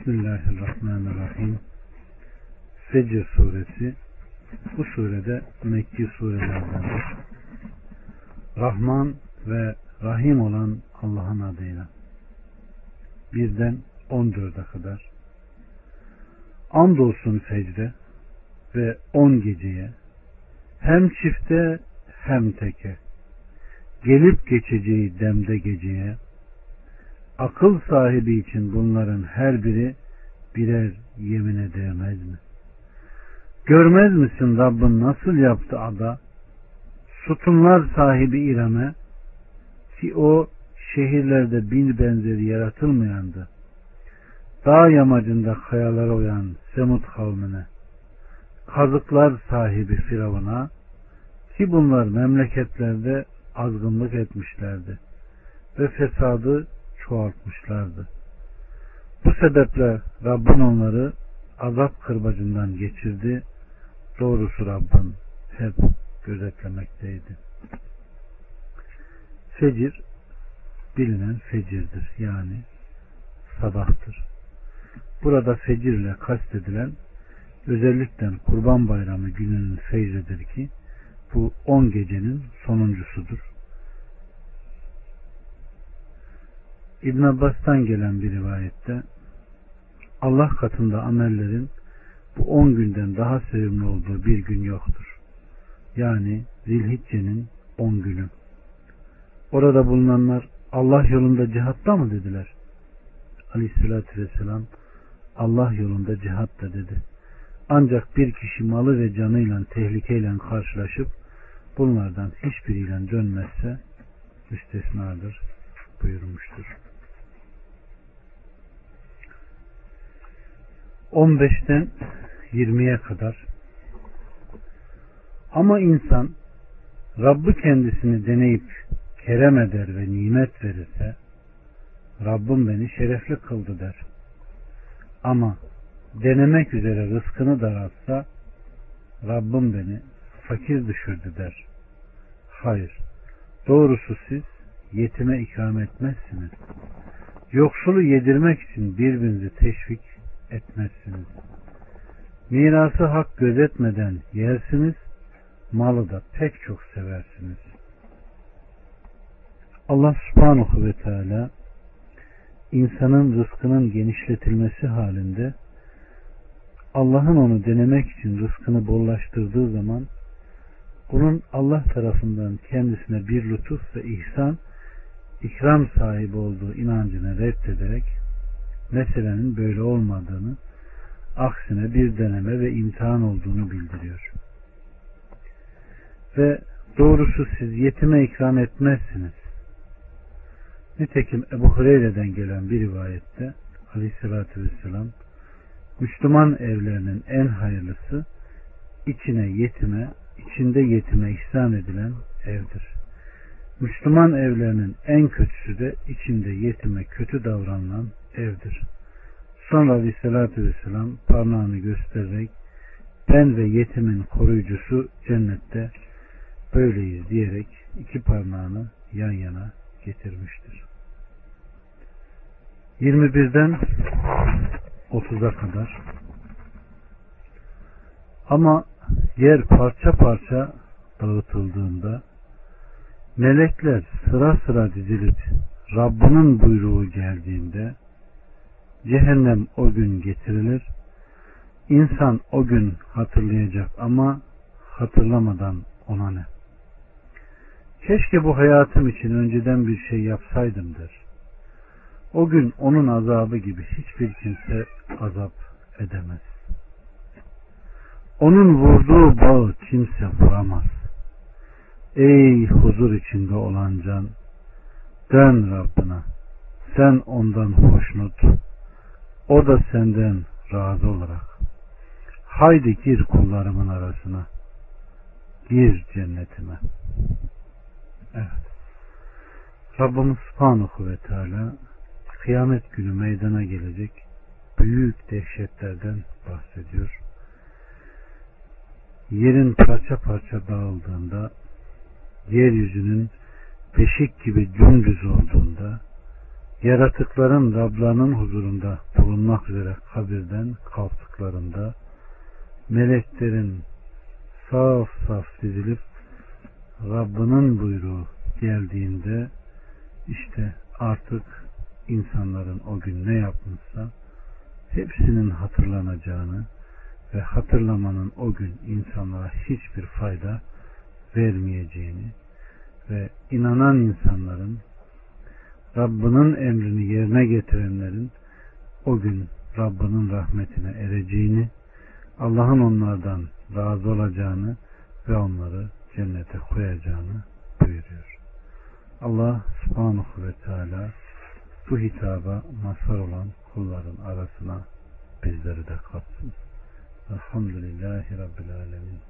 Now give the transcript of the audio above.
Bismillahirrahmanirrahim. Fecr suresi bu surede Mekki surelerdendir. Rahman ve Rahim olan Allah'ın adıyla. Birden 14'e kadar. Andolsun fecre ve on geceye hem çifte hem teke gelip geçeceği demde geceye akıl sahibi için bunların her biri birer yemine değmez mi? Görmez misin Rabbin nasıl yaptı ada? Sütunlar sahibi İrem'e ki o şehirlerde bin benzeri yaratılmayandı. Dağ yamacında kayalara uyan Semut kavmine, kazıklar sahibi Firavun'a ki bunlar memleketlerde azgınlık etmişlerdi ve fesadı çoğaltmışlardı. Bu sebeple Rabbin onları azap kırbacından geçirdi. Doğrusu Rabbin hep gözetlemekteydi. Fecir bilinen fecirdir. Yani sabahtır. Burada fecir ile kastedilen özellikle kurban bayramı gününün fecridir ki bu on gecenin sonuncusudur. İbn Abbas'tan gelen bir rivayette Allah katında amellerin bu on günden daha sevimli olduğu bir gün yoktur. Yani Zilhicce'nin on günü. Orada bulunanlar Allah yolunda cihatta mı dediler? Aleyhissalatü vesselam Allah yolunda cihatta dedi. Ancak bir kişi malı ve canıyla tehlikeyle karşılaşıp bunlardan hiçbiriyle dönmezse müstesnadır buyurmuştur. 15'ten 20'ye kadar ama insan Rabbı kendisini deneyip kerem eder ve nimet verirse Rabbim beni şerefli kıldı der. Ama denemek üzere rızkını daraltsa Rabbim beni fakir düşürdü der. Hayır. Doğrusu siz yetime ikram etmezsiniz. Yoksulu yedirmek için birbirinizi teşvik etmezsiniz. Mirası hak gözetmeden yersiniz, malı da pek çok seversiniz. Allah subhanahu ve teala insanın rızkının genişletilmesi halinde Allah'ın onu denemek için rızkını bollaştırdığı zaman bunun Allah tarafından kendisine bir lütuf ve ihsan, ikram sahibi olduğu inancını reddederek meselenin böyle olmadığını, aksine bir deneme ve imtihan olduğunu bildiriyor. Ve doğrusu siz yetime ikram etmezsiniz. Nitekim Ebu Hureyre'den gelen bir rivayette aleyhissalatü vesselam Müslüman evlerinin en hayırlısı içine yetime, içinde yetime ihsan edilen evdir. Müslüman evlerinin en kötüsü de içinde yetime kötü davranılan evdir. Sonra Aleyhisselatü Vesselam parmağını göstererek ben ve yetimin koruyucusu cennette böyleyiz diyerek iki parmağını yan yana getirmiştir. 21'den 30'a kadar ama yer parça parça dağıtıldığında melekler sıra sıra dizilip Rabbinin buyruğu geldiğinde cehennem o gün getirilir. İnsan o gün hatırlayacak ama hatırlamadan ona ne? Keşke bu hayatım için önceden bir şey yapsaydım der. O gün onun azabı gibi hiçbir kimse azap edemez. Onun vurduğu bağı kimse vuramaz. Ey huzur içinde olan can, dön Rabbına. Sen ondan hoşnut, o da senden razı olarak. Haydi gir kullarımın arasına. Gir cennetime. Evet. Rabbimiz Subhanahu ve Teala kıyamet günü meydana gelecek büyük dehşetlerden bahsediyor. Yerin parça parça dağıldığında, yeryüzünün peşik gibi dümdüz olduğunda, yaratıkların Rablarının huzurunda bulunmak üzere kabirden kalktıklarında meleklerin saf saf dizilip Rabbinin buyruğu geldiğinde işte artık insanların o gün ne yapmışsa hepsinin hatırlanacağını ve hatırlamanın o gün insanlara hiçbir fayda vermeyeceğini ve inanan insanların Rabbinin emrini yerine getirenlerin o gün Rabbinin rahmetine ereceğini, Allah'ın onlardan razı olacağını ve onları cennete koyacağını buyuruyor. Allah subhanahu ve teala bu hitaba mazhar olan kulların arasına bizleri de katsın. Elhamdülillahi Rabbil Alemin.